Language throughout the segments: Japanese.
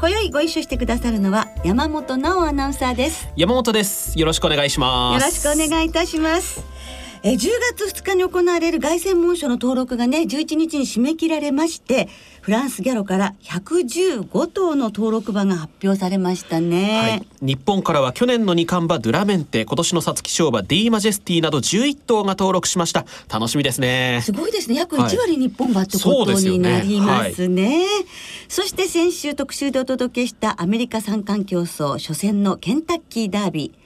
今宵ご一緒してくださるのは山本直アナウンサーです。山本です。よろしくお願いします。よろしくお願いいたしますえ10月2日に行われる凱旋門賞の登録がね11日に締め切られましてフランスギャロから115頭の登録馬が発表されましたね、はい、日本からは去年の二冠馬ドゥラメンテ今年の皐月賞馬ディーマジェスティなど11頭が登録しました。楽しみですね。すごいですね。約1割日本馬ってことになりますね。はいそすね。はい、そして先週特集でお届けしたアメリカ三冠競争初戦のケンタッキーダービー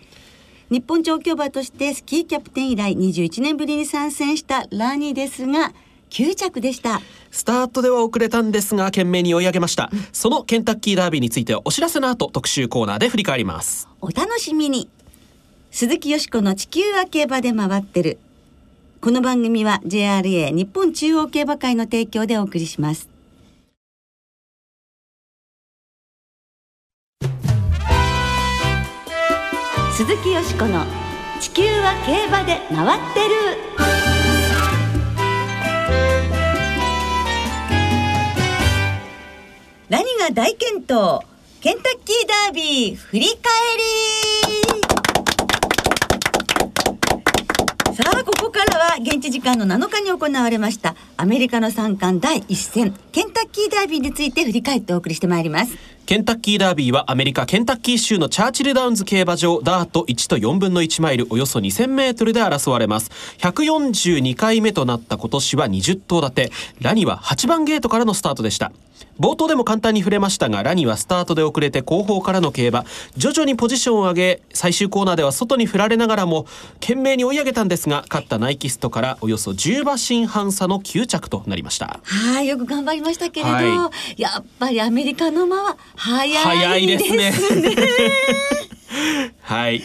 日本調教馬としてスキーキャプテン以来21年ぶりに参戦したラニーですが9着でした。スタートでは遅れたんですが懸命に追い上げました、うん、そのケンタッキーダービーについてはお知らせの後特集コーナーで振り返ります。お楽しみに。鈴木よしこの地球は競馬で回ってる。この番組は JRA 日本中央競馬会の提供でお送りします鈴木よしこの地球は競馬で回ってる。何が大健闘ケンタッキーダービー振り返り。さあここからは現地時間の7日に行われましたアメリカの三冠第一戦ケンタッキーダービーについて振り返ってお送りしてまいります。ケンタッキーダービーはアメリカケンタッキー州のチャーチルダウンズ競馬場ダート1と4分の1マイルおよそ2000メートルで争われます。142回目となった今年は20頭立て。ラニは8番ゲートからのスタートでした。冒頭でも簡単に触れましたがラニはスタートで遅れて後方からの競馬。徐々にポジションを上げ最終コーナーでは外に振られながらも懸命に追い上げたんですが勝ったナイキストからおよそ10馬身半差の9着となりました。はいよく頑張りましたけれど、はい、やっぱりアメリカの馬は早いですね。はい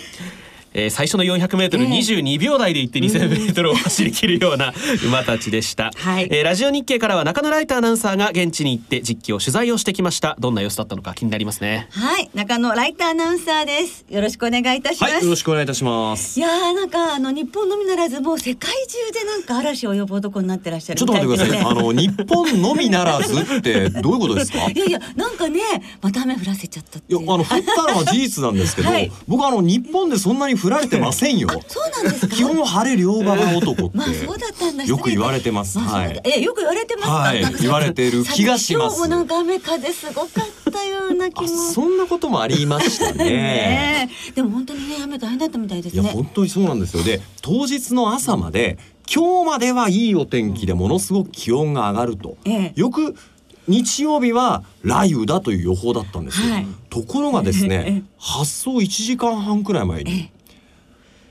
えー、最初の400メートル22秒台で行って2000メートルを走り切るような 馬たちでした、はい、えー、ラジオ日経からは中野ライターアナウンサーが現地に行って実況取材をしてきました。どんな様子だったのか気になりますね。はい。中野ライターアナウンサーです。よろしくお願いいたします、はい、よろしくお願いいたします。いやなんかあの日本のみならずもう世界中でなんか嵐を呼ぶ男になってらっしゃるちょっと待ってください。あの日本のみならずってどういうことですか？いやいやなんかねまた雨降らせちゃったいやあの降ったのは事実なんですけど、はい、僕あの日本でそんなに降られてませんよ。そうなんですか？基本晴れ両馬場男って。まあそうだったんだ。よく言われてます。はい。えよく言われてますはい。言われてる気がします。今日もなんか雨風すごかったような気も。そんなこともありましたね。でも本当にね雨大変だったみたいですね。いや本当にそうなんですよ。で当日の朝まで。今日まではいいお天気でものすごく気温が上がると、ええ、よく日曜日は雷雨だという予報だったんですよ、はい、ところがですね発送1時間半くらい前に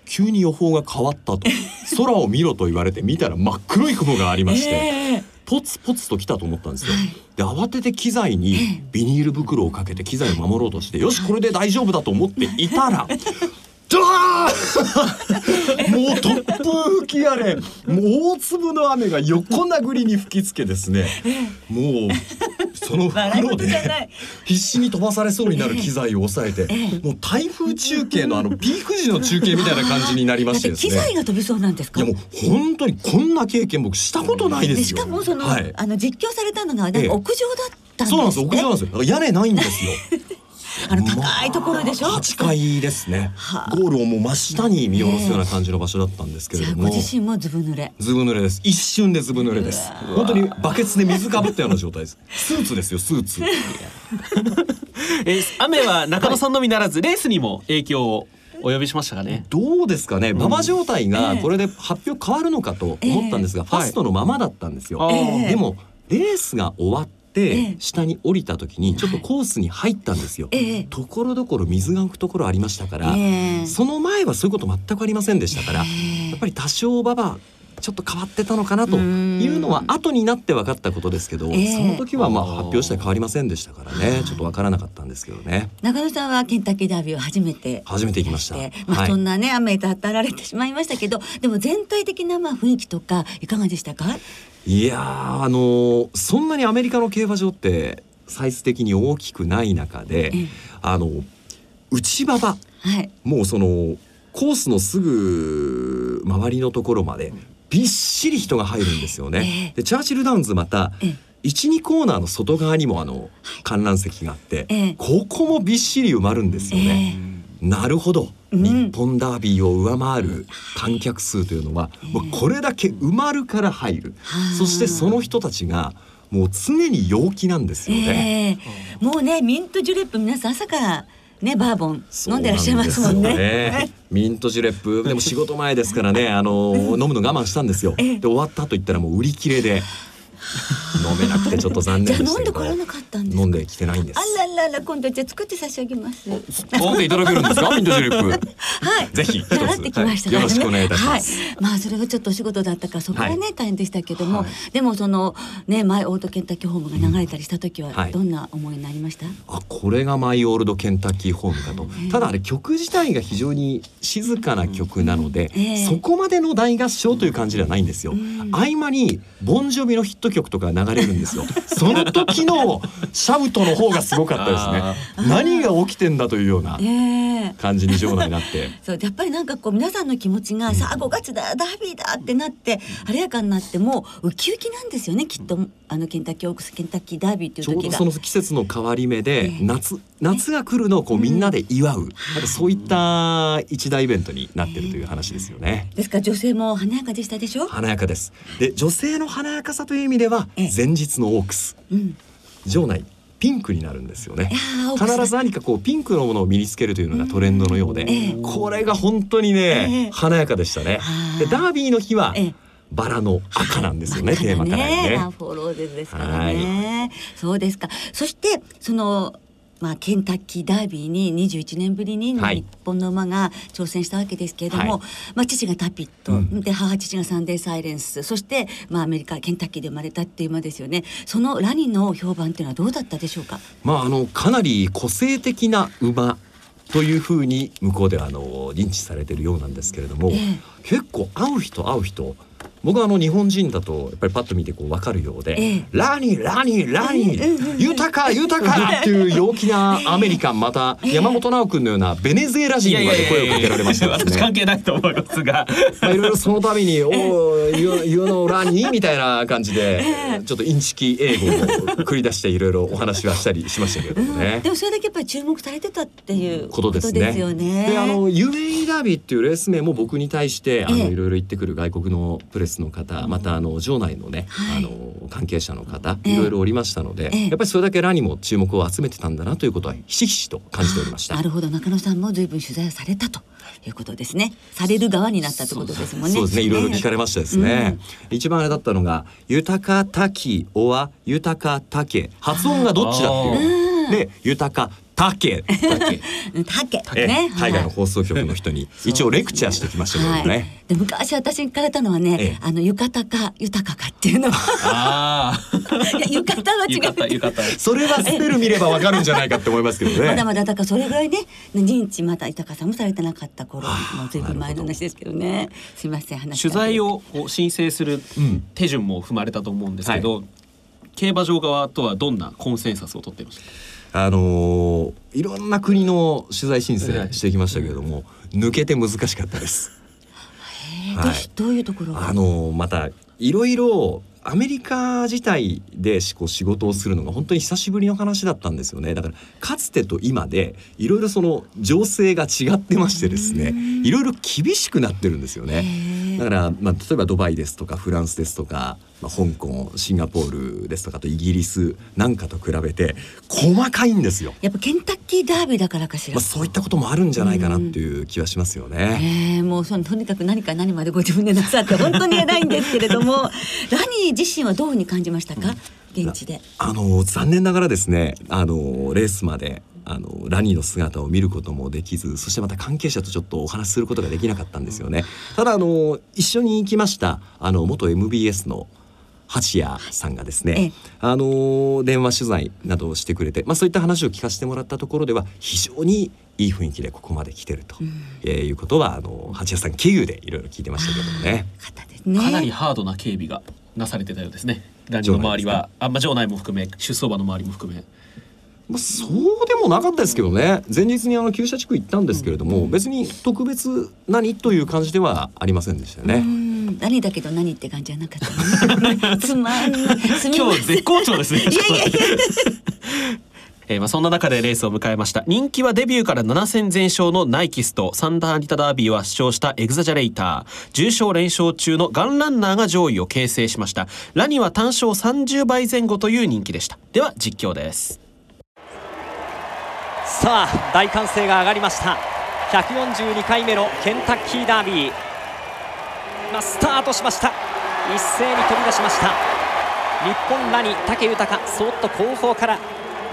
急に予報が変わったと。空を見ろと言われて見たら真っ黒い雲がありまして、えー、ポツポツと来たと思ったんですよ。はい、で慌てて機材にビニール袋をかけて機材を守ろうとしてよしこれで大丈夫だと思っていたらドー。もう突風吹き荒れ。もう大粒の雨が横殴りに吹きつけですね。もうその袋で必死に飛ばされそうになる機材を抑えてもう台風中継のあのピーク時の中継みたいな感じになりましてですね。機材が飛びそうなんですか？いやもう本当にこんな経験僕したことないですよ。しかもその、はい、あの実況されたのが屋上だったんです、ね、そうなんです屋上なんです。よ屋根ないんですよ あの高いところでしょ？八、階ですね。ゴールをもう真下に見下ろすような感じの場所だったんですけれども。ご自身もずぶ濡れ。ずぶ濡れです。一瞬でずぶ濡れです。本当にバケツで水かぶったような状態です。スーツですよスーツ。え雨は中野さんのみならずレースにも影響を。お呼びしましたかね？どうですかね？馬場状態がこれで発表変わるのかと思ったんですが、ファストのままだったんですよ。でもレースが終わっ下に降りた時にちょっとコースに入ったんですよ。ところどころ水が浮くところありましたから、その前はそういうこと全くありませんでしたから、やっぱり多少馬場ちょっと変わってたのかなというのは後になって分かったことですけど、えー、その時はまあ発表して変わりませんでしたからね。ちょっと分からなかったんですけどね。中野さんはケンタッキーダービーを初めて初めて行きました、まあ、そんなね、雨と当たられてしまいましたけどでも全体的なまあ雰囲気とかいかがでしたか？いやあのそんなにアメリカの競馬場ってサイズ的に大きくない中で、あの内馬場、はい、もうそのコースのすぐ周りのところまでびっしり人が入るんですよね。でチャーチルダウンズまた12コーナーの外側にもあの観覧席があって、ここもびっしり埋まるんですよね。なるほど、日本ダービーを上回る観客数というのは、もうこれだけ埋まるから入る、そしてその人たちがもう常に陽気なんですよね、えー、もうねミントジュレップ皆さん朝からねバーボン飲んでらっしゃいますもんね。ね ミントジュレップ。でも仕事前ですからねあの 飲むの我慢したんですよ。で終わった後行ったらもう売り切れで。飲めなくてちょっと残念でした飲んでこらなかったんです飲んできてないんです。あららら今度じゃ作って差し上げます。飲んでいただけるんですか？ミントジュレップ。はい。ぜひ習ってきました、ねはい、よろしくお願いいたします。はい、まあそれはちょっとお仕事だったからそこはね、はい、大変でしたけども、はい、でもそのねマイオールドケンタッキーホームが流れたりした時はどんな思いになりました？あこれがマイオールドケンタッキーホームかと。ただあれ曲自体が非常に静かな曲なので、えー、そこまでの大合唱という感じではないんですよ。合間にボンジョビのヒット曲とか流れるんですよ。その時のシャウトの方がすごかったですね。何が起きてんだというような感じに場内になって。そうやっぱりなんかこう皆さんの気持ちが、さあ5月だダービーだってなって晴れやかになってもウキウキなんですよねきっとあのケンタッキーオークスケンタッキーダービーっていう時が。その季節の変わり目で、夏夏が来るのをこうみんなで祝う、なんかそういった一大イベントになってるという話ですよね。ですか？ら女性も華やかでしたでしょ？華やかです。で女性の華やかさという意味では前日のオークス、うん、場内ピンクになるんですよね。必ず何かこうピンクのものを身につけるというのがトレンドのようで、これが本当にね、華やかでしたね。でダービーの日は、バラの赤なんですよね、テーマからね。フォローですからね。そうですか。そしてそのまあ、ケンタッキーダービーに21年ぶりに日本の馬が挑戦したわけですけれども、はい、まあ、父がタピット、うん、で母父がサンデーサイレンスそして、まあ、アメリカケンタッキーで生まれたっていう馬ですよね。そのラニの評判っていうのはどうだったでしょうか、まあ、あのかなり個性的な馬というふうに向こうではあの認知されているようなんですけれども、えー、結構会う人会う人僕はあの日本人だとやっぱりパッと見てこう分かるようで「ええ、ラニーラニーラニー豊か豊か!」っていう陽気なアメリカンまた山本直君のようなベネズエラ人にまで声をかけられましたね。関係ないと思いますが。まあいろいろその度に「おおユノラニー」みたいな感じでちょっとインチキ英語を繰り出していろいろお話はしたりしましたけどね、うん、でもそれだけやっぱり注目されてたっていうことですね。ですよね。であの UAE ダービーっていうレース名も僕に対してあのいろいろ言ってくる外国のプレスの方またあの場内のね、はい、あの関係者の方いろいろおりましたので、やっぱりそれだけラにも注目を集めてたんだなということはひしひしと感じておりました。なるほど。中野さんも随分取材をされたということですね。される側になったってことですもんね。そうですね。いろいろ聞かれましたですね、うん、一番あれだったのが豊か滝おは豊か竹。発音がどっちだっていう。で豊か竹。竹。竹。ね。海外の放送局の人に一応レクチャーしてきましたけどね、はい、で昔私に聞かれたのはね、ええ、あの浴衣か豊かかっていうのあ いや浴衣は違う。それはスペル見ればわかるんじゃないかって思いますけどね。まだまだだからそれぐらいね認知また豊かさもされてなかった頃もうずいぶん前の話ですけどね。すみません話取材を申請する手順も踏まれたと思うんですけど、はい、競馬場側とはどんなコンセンサスを取っていました？あのー、いろんな国の取材申請してきましたけれども、抜けて難しかったです。はい、どういうところあのー、またいろいろアメリカ自体でこう仕事をするのが本当に久しぶりの話だったんですよね。だからかつてと今でいろいろその情勢が違ってましてですねいろいろ厳しくなってるんですよねだから、まあ、例えばドバイですとかフランスですとか、まあ、香港シンガポールですとかとイギリスなんかと比べて細かいんですよ。やっぱケンタッキーダービーだからかしら、まあ、そういったこともあるんじゃないかなっていう気はしますよね、えー、もうそのとにかく何か何までご自分でなさって 本当に偉いんですけれどもラニー自身はどういうふうに感じましたか、うん、現地で。あの残念ながらですねあのレースまであのラニーの姿を見ることもできずそしてまた関係者とちょっとお話しすることができなかったんですよね。ただあの一緒に行きましたあの元 MBS の八谷さんがですね、あの電話取材などをしてくれて、まあ、そういった話を聞かせてもらったところでは非常にいい雰囲気でここまで来てると、うん、えー、いうことはあの八谷さん経由でいろいろ聞いてましたけどもね。かなりハードな警備がなされてたようですね。ランの周りはあ、まあ、場内も含め出走馬の周りも含め。まあ、そうでもなかったですけどね。前日にあの旧車地区行ったんですけれども、うん、別に特別何という感じではありませんでしたね。何だけど何って感じじゃなかった、ね、つまん今日絶好調ですね。いやいやいや。えー、まあそんな中でレースを迎えました。人気はデビューから7戦全勝のナイキスとサンダーリタダービーは主張したエグザジャレイター。重賞連勝中のガンランナーが上位を形成しました。ラニは単勝30倍前後という人気でした。では実況ですさあ大歓声が上がりました。142回目のケンタッキーダービー、ま、スタートしました。一斉に飛び出しました。日本ラニ武豊そっと後方から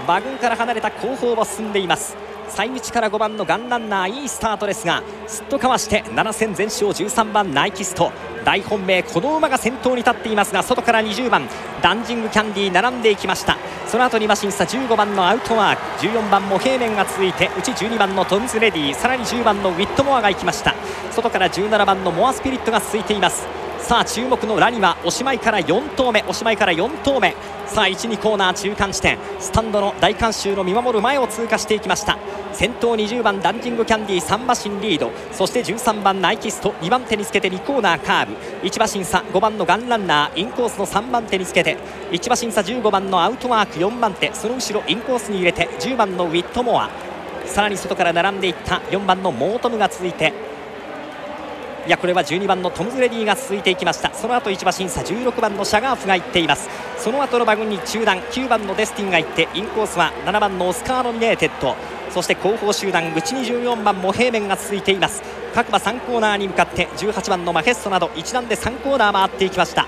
馬群から離れた後方を進んでいます。最内から5番のガンランナーいいスタートですがすっとかわして7戦全勝13番ナイキスト。大本命この馬が先頭に立っていますが外から20番ダンジングキャンディー並んでいきました。その後に馬審査15番のアウトワーク14番も平面が続いてうち12番のトムズレディさらに10番のウィットモアが行きました。外から17番のモアスピリットが続いています。さあ注目のラニはおしまいから4投目おしまいから4投目。さあ12コーナー中間地点。スタンドの大観衆の見守る前を通過していきました。先頭20番ダンジングキャンディー3馬身リード。そして13番ナイキスト2番手につけて2コーナーカーブ。1馬身差5番のガンランナーインコースの3番手につけて。1馬身差15番のアウトワーク4番手。その後ろインコースに入れて10番のウィットモア。さらに外から並んでいった4番のモートムが続いていやこれは12番のトムズ・レディが続いていきました。その後1馬身差16番のシャガーフが行っています。その後の馬群に中段9番のデスティンが行ってインコースは7番のオスカーノミネーテッド。そして後方集団内に14番モヘイメンが続いています。各馬3コーナーに向かって18番のマケストなど一段で3コーナー回っていきました。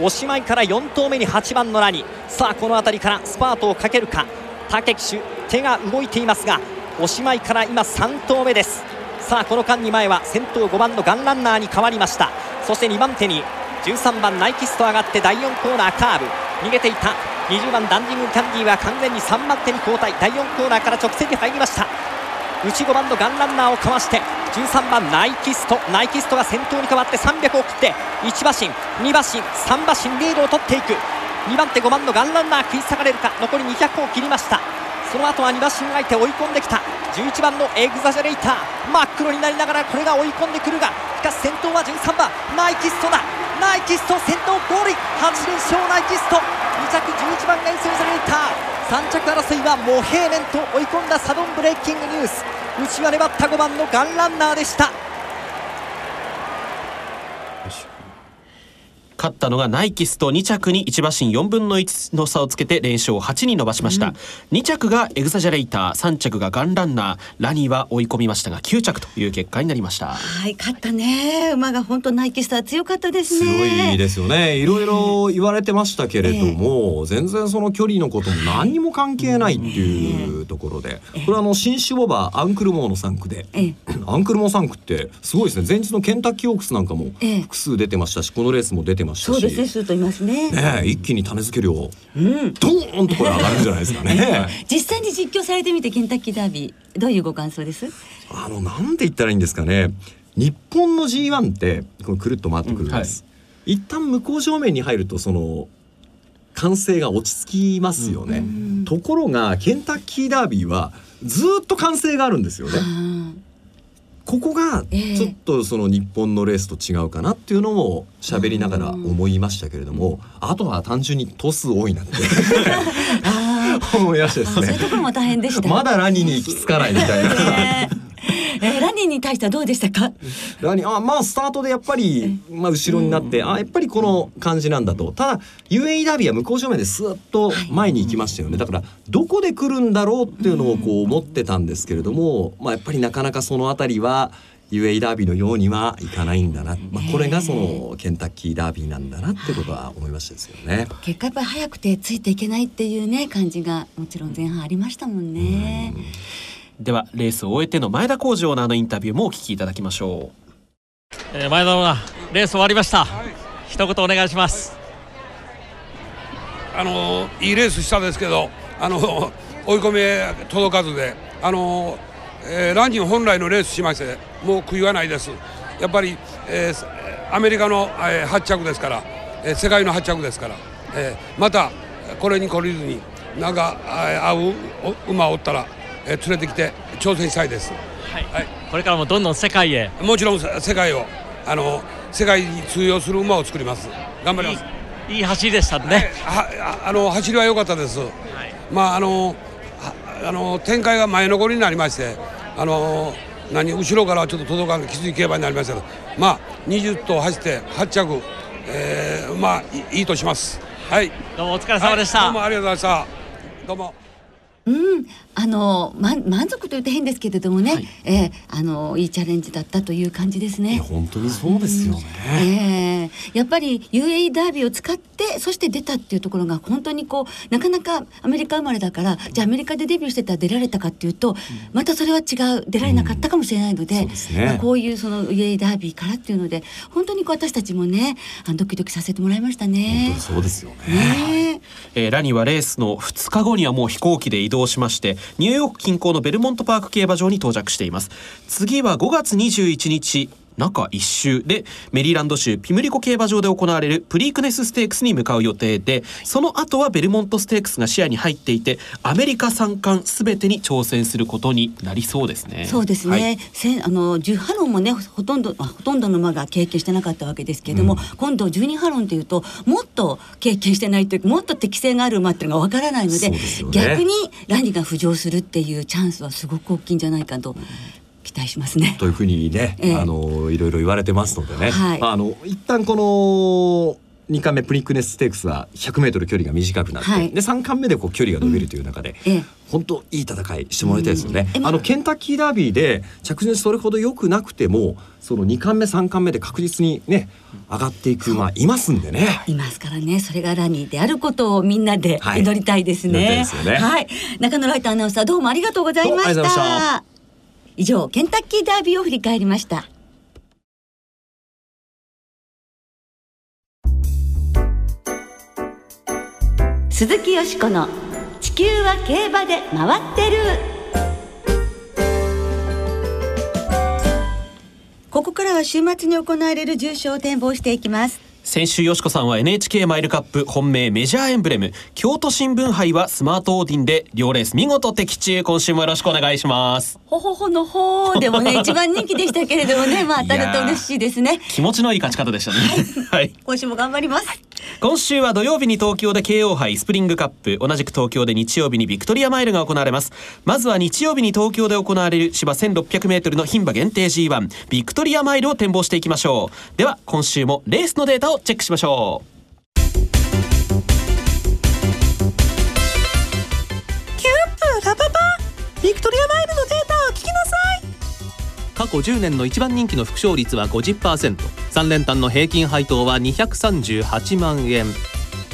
おしまいから4投目に8番のラニ。さあこの辺りからスパートをかけるか。武騎手手が動いていますがおしまいから今3投目です。さあこの間に前は先頭5番のガンランナーに変わりました。そして2番手に13番ナイキスト上がって第4コーナーカーブ。逃げていた。20番ダンジングキャンディーは完全に3番手に交代。第4コーナーから直線に入りました。内5番のガンランナーをかわして13番ナイキスト。ナイキストが先頭に変わって300を送って1馬身2馬身3馬身リードを取っていく。2番手5番のガンランナー食い下がれるか。残り200を切りました。その後は2馬身相手追い込んできた。11番のエグザジャレイター。真っ黒になりながらこれが追い込んでくるがしかし先頭は13番。ナイキストだ。ナイキスト先頭ゴール。8連勝ナイキスト。2着11番がエグザジャレイター。3着争いはモヘーメンと追い込んだサドンブレイキングニュース。内は粘った5番のガンランナーでした。勝ったのがナイキスと2着に1馬身4分の1の差をつけて連勝8に伸ばしました、うん、2着がエグザジャレイター3着がガンランナーラニーは追い込みましたが9着という結果になりました。はい勝ったね。馬が本当ナイキスター強かったですね。強いですよね。いろいろ言われてましたけれども、えー、全然その距離のことも何にも関係ないっていうところで、えー、これはあの新種ボバアンクルモーの3区で、えー、アンクルモー3区ってすごいですね。前日のケンタッキーオークスなんかも複数出てましたしこのレースも出てましたし。そうですねするといますね。ね一気に種付け量、うん、ドーンとこれ上がるんじゃないですかね。実際に実況されてみてケンタッキーダービーどういうご感想です？あのなんて言ったらいいんですかね。日本の G1 ってこのくるっと回ってくるんです、うんはい、一旦向こう正面に入るとその歓声が落ち着きますよね、うん、ところがケンタッキーダービーはずっと歓声があるんですよね、ここがちょっとその日本のレースと違うかなっていうのを喋りながら思いましたけれども、あとは単純にトス多いなって 思いましたですね。そういうところも大変でした。まだラニに行き着かないみたいな。えー、ラニーに対してはどうでしたか？ラニーあまあスタートでやっぱり、まあ、後ろになって、あやっぱりこの感じなんだと。ただ UAE ダービーは向こう正面ですっと前に行きましたよね、だからどこで来るんだろうっていうのをこう思ってたんですけれども、まあ、やっぱりなかなかその辺りは UA ダービーのようにはいかないんだな、まあ、これがそのケンタッキーダービーなんだなってことは思いましたですよね。結果やっぱり早くてついていけないっていうね感じがもちろん前半ありましたもんね。ではレースを終えての前田浩二オーナーのインタビューもお聞きいただきましょう。えー、前田オーナーレース終わりました。一言お願いします。あのいいレースしたんですけど、あの追い込み届かずで、あのえー、ランジン本来のレースしましてもう悔いはないですやっぱり、えー、アメリカの、えー、発着ですから、えー、世界の発着ですから、えー、またこれに懲りずになんか合う馬をおったら、えー、連れてきて挑戦したいです、はい、はい、これからもどんどん世界へ。もちろん世界をあの世界に通用する馬を作ります。頑張ります。いい走りでしたね、はあの走りは良かったです、はい、まああのあの展開が前残りになりましてあの何後ろからはちょっと届かんきつい競馬になりましたけどまあ20頭走って8着、えー、まあいいとします。はい。どうもお疲れ様でした、はい、どうもありがとうございました。どうもうん、あの、ま、満足と言うと変ですけれどもね、はい、えー、あのいいチャレンジだったという感じですね。本当にそうですよね。うん、えー、やっぱり UAE ダービーを使ってそして出たっていうところが本当にこうなかなかアメリカ生まれだからじゃあアメリカでデビューしてたら出られたかっていうと、またそれは違う。出られなかったかもしれないので、うんでね、こういうその UAE ダービーからっていうので本当にこう私たちもねあのドキドキさせてもらいましたね。そうですよね。ね。えー、ラニーはレースの2日後にはもう飛行機で移動しましてニューヨーク近郊のベルモントパーク競馬場に到着しています。次は5月21日中1周。でメリーランド州ピムリコ競馬場で行われるプリークネスステークスに向かう予定でその後はベルモントステークスが視野に入っていてアメリカ三冠すべてに挑戦することになりそうですね。そうですね、はい、あの10ハロンもねほとんどほとんどの馬が経験してなかったわけですけれども、うん、今度12ハロンというともっと経験してないというもっと適性がある馬っていうのがわからないので、ね、逆にラニが浮上するっていうチャンスはすごく大きいんじゃないかと期待しますね。というふうにね、えー、あのいろいろ言われてますのでね、はい、あの一旦この2回目プリクネスステークスは 100m 距離が短くなって、はい、で3巻目でこう距離が伸びるという中で、うんええ、本当いい戦いしてもらいたいですよね、うん、あのケンタッキーダービーで着順それほど良くなくてもその2巻目3巻目で確実にね上がっていくまあいますんでね。いますからね。それがラニーであることをみんなで祈りたいですね、はい、ね。はい、中野ライトアナウンサーどうもありがとうございました以上ケンタッキーダービーを振り返りました。鈴木よしこの地球は競馬で回ってる。ここからは週末に行われる重賞を展望していきます。先週よしこさんは NHK マイルカップ本命メジャーエンブレム。京都新聞杯はスマートオーディンで両レース。見事的中今週もよろしくお願いします。ほほほのほでもね 一番人気でしたけれどもねまあ当たると嬉しいですね。気持ちのいい勝ち方でしたね。はい、今週も頑張ります今週は土曜日に東京で京王杯スプリングカップ同じく東京で日曜日にビクトリアマイルが行われます。まずは日曜日に東京で行われる芝 1600m の牝馬限定 G1 ビクトリアマイルを展望していきましょう。では今週もレースのデータをチェックしましょう。キュープラパパビクトリアマイルのデータを聞きなさい。過去10年の一番人気の複勝率は 50%3 連単の平均配当は238万円。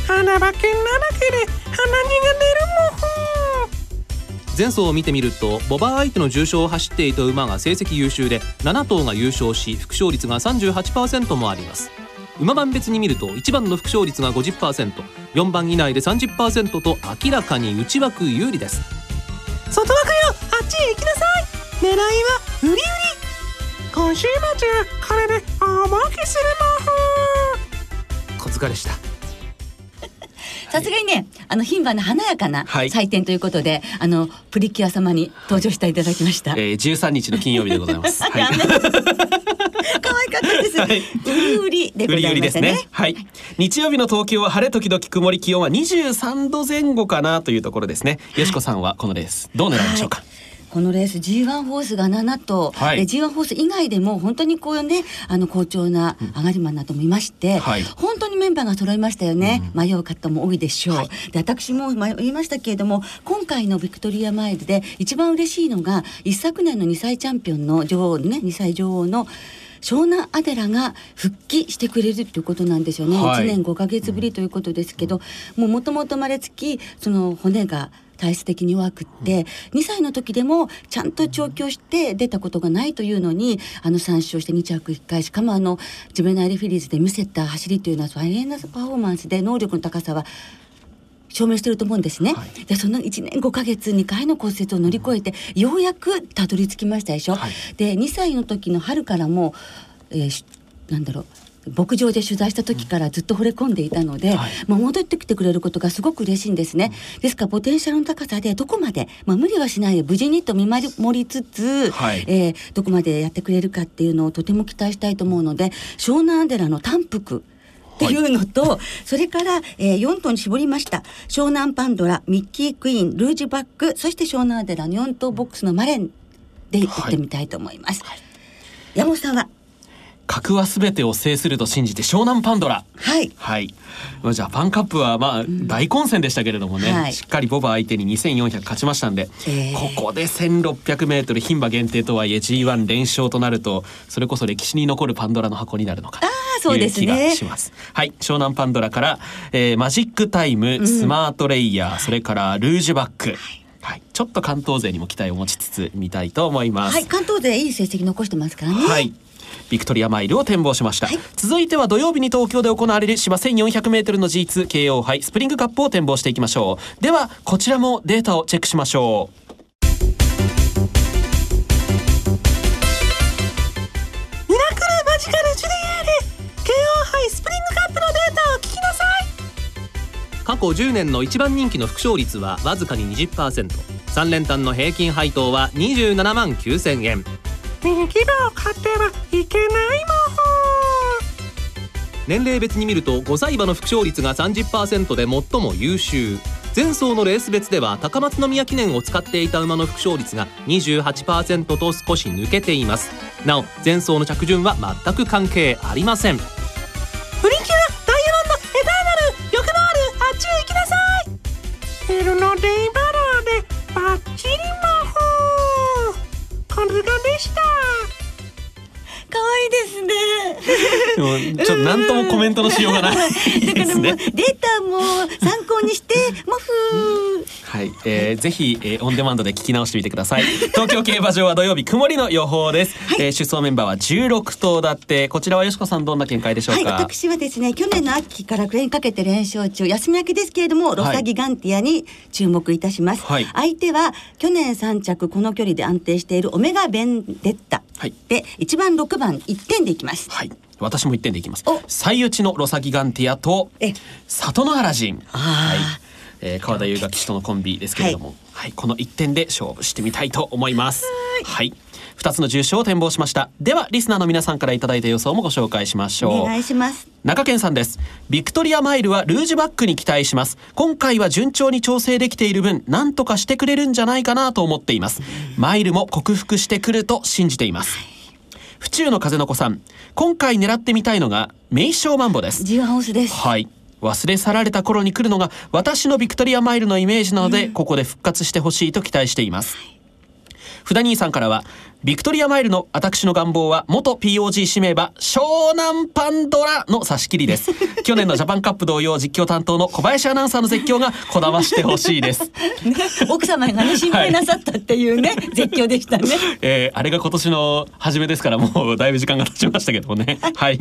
花馬券なだけで鼻にが出るもん。前走を見てみるとボバー相手の重賞を走っていた馬が成績優秀で7頭が優勝し副勝率が38%もあります。馬番別に見ると1番の副勝率が 50%4 番以内で30%と明らかに内枠有利です。外枠よあっちへ行きなさい。狙いは売り売り今週末これで大儲けするの小疲れしたさすがにねあの牝馬の華やかな祭典ということで、はい、あのプリキュア様に登場していただきました、えー、13日の金曜日でございます はい可愛かったです。はい、売り売りでございましたね。ねはい。日曜日の東京は晴れ時々曇り気温は23度前後かなというところですね。よしこさんはこのレースどう狙いましょうか？はいこのレース G1 ホースが7頭、はい、G1 ホース以外でも本当にこうねあの好調な上がりマンなどもいまして、うんはい、本当にメンバーが揃いましたよね、うん、迷う方も多いでしょう、はい、で私も迷いましたけれども今回のビクトリアマイルで一番嬉しいのが一昨年の2歳チャンピオンの女王ね2歳女王の湘南アデラが復帰してくれるということなんですよね、はい、1年5か月ぶりということですけど、もともと生まれつきその骨が体質的に弱くって、2歳の時でもちゃんと調教して出たことがないというのにあの3勝して2着1回しかもあのジュベナイルフィリーズで見せた走りというのは大変なパフォーマンスで能力の高さは証明してると思うんですね。はい、でその1年5か月2回の骨折を乗り越えてようやくたどり着きましたでしょ。はい、で2歳の時の春からも、えー、なんだろう牧場で取材した時からずっと惚れ込んでいたので、はい、まあ、戻ってきてくれることがすごく嬉しいんですね。ですからポテンシャルの高さでどこまで、まあ、無理はしないで無事にと見守りつつ、はい、えー、どこまでやってくれるかっていうのをとても期待したいと思うので湘南アデラの単服っていうのと、はい、それから、えー、4頭に絞りました。湘南パンドラミッキークイーンルージュバックそして湘南アデラの4頭ボックスのマレンで行ってみたいと思います。はい、山本さんは格はすべてを制すると信じて湘南パンドラ。はい、はい、ジャパンカップはまあ大混戦でしたけれどもね、うんはい、しっかりボバ相手に2400勝ちましたんで、えー、ここで 1600m 牝馬限定とはいえ G1 連勝となるとそれこそ歴史に残るパンドラの箱になるのかという気がします。すね、はい。湘南パンドラから、えー、マジックタイム、スマートレイヤー、うん、それからルージュバック。はい、ちょっと関東勢にも期待を持ちつつ見たいと思います。はい、関東勢いい成績残してますからね。はい。ビクトリアマイルを展望しました、はい、続いては土曜日に東京で行われる芝 1400m の G2 KO 杯スプリングカップを展望していきましょう。ではこちらもデータをチェックしましょう。ミラクルマジカルジュリエール KO 杯スプリングカップのデータを聞きなさい。過去10年の一番人気の複勝率はわずかに 20%3 連単の平均配当は27万9000円人気馬を買ってはいけない魔法年齢別に見ると5歳馬の副勝率が30%で最も優秀。前走のレース別では高松宮記念を使っていた馬の副勝率が28%と少し抜けています。なお前走の着順は全く関係ありません。プリキュアダイヤモンドエターナル欲のある。あっちへ行きなさい。エルノデイバラーでバッチリ魔法これがでした可愛いですね。ちょっと何ともコメントのしようがないですね。データも参考にしてモフはい、えー、ぜひ、えー、オンデマンドで聞き直してみてください。東京競馬場は土曜日曇りの予報です。はい、えー、出走メンバーは16頭だって、こちらはよしこさんどんな見解でしょうか？はい、私はですね、去年の秋から暮れにかけて連勝中、休み明けですけれども、ロサギガンティアに注目いたします。はい、相手は去年3着この距離で安定しているオメガベンデッタ。はい、で1番6番1点でいきます。はい私も1点でいきます最打ちのロサギガンティアと里の原人はいえー、川田優雅騎手とのコンビですけれども、はい、はい、この1点で勝負してみたいと思います。はい、2つの重賞を展望しました。ではリスナーの皆さんからいただいた予想もご紹介しましょう。お願いします。中堅さんです。ビクトリアマイルはルージュバックに期待します。今回は順調に調整できている分何とかしてくれるんじゃないかなと思っています。マイルも克服してくると信じています、はい。府中の風の子さん。今回狙ってみたいのが名称マンボです。ジハウスです。はい忘れ去られた頃に来るのが私のビクトリアマイルのイメージなので、うん、ここで復活してほしいと期待しています、はい、札兄さんからはビクトリアマイルの私の願望は元 POG 指名馬湘南パンドラの差し切りです。去年のジャパンカップ同様実況担当の小林アナウンサーの絶叫がこだわしてほしいです、ね、奥様がね心配なさったっていうね、はい、絶叫でしたね、えー、あれが今年の初めですからもうだいぶ時間が経ちましたけどもね。はい。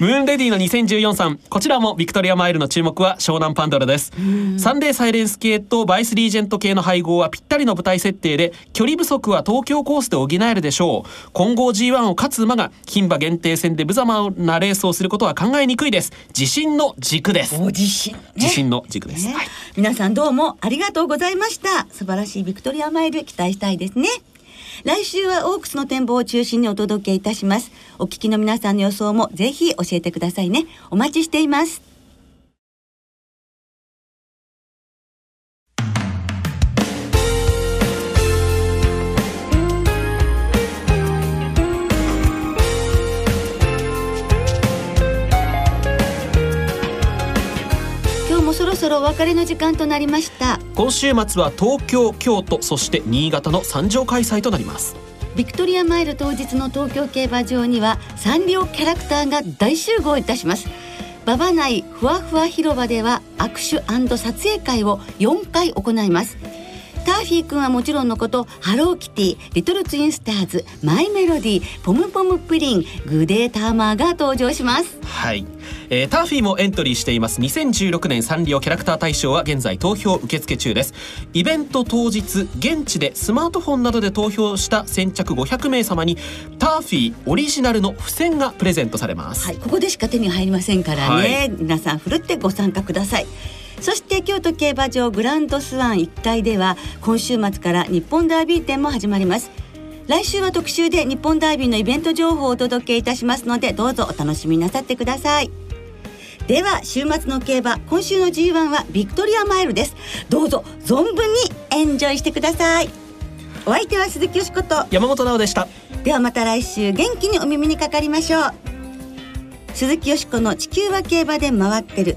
ムーンレディの2014さんこちらもビクトリアマイルの注目は湘南パンドラです。サンデーサイレンス系とバイスリージェント系の配合はぴったりの舞台設定で距離不足は東京コースで補えるでしょう。混合 G1 を勝つ馬が牝馬限定戦で無様なレースをすることは考えにくいです。自信の軸です。自信、ね、自信の軸です、ね。はい、皆さんどうもありがとうございました。素晴らしいビクトリアマイル期待したいですね。来週はオークスの展望を中心にお届けいたします。お聞きの皆さんの予想もぜひ教えてくださいね。お待ちしています別れの時間となりました。今週末は東京京都そして新潟の三条開催となります。ビクトリアマイル当日の東京競馬場にはサンリオキャラクターが大集合いたします。馬場内ふわふわ広場では握手撮影会を4回行いますターフィー君はもちろんのことハローキティリトルツインスターズマイメロディーポムポムプリングデーターマーが登場します。はい、えー、ターフィーもエントリーしています。2016年サンリオキャラクター大賞は現在投票受付中です。イベント当日現地でスマートフォンなどで投票した先着500名様にターフィーオリジナルの付箋がプレゼントされます、はい、ここでしか手に入りませんからね、はい、皆さんふるってご参加くださいそして京都競馬場グランドスワン1階では今週末から日本ダービー展も始まります。来週は特集で日本ダービーのイベント情報をお届けいたしますのでどうぞお楽しみなさってください。では週末の競馬今週の G1 はビクトリアマイルです。どうぞ存分にエンジョイしてください。お相手は鈴木よしこと。山本直でした。ではまた来週元気にお耳にかかりましょう。鈴木よしこの地球は競馬で回ってる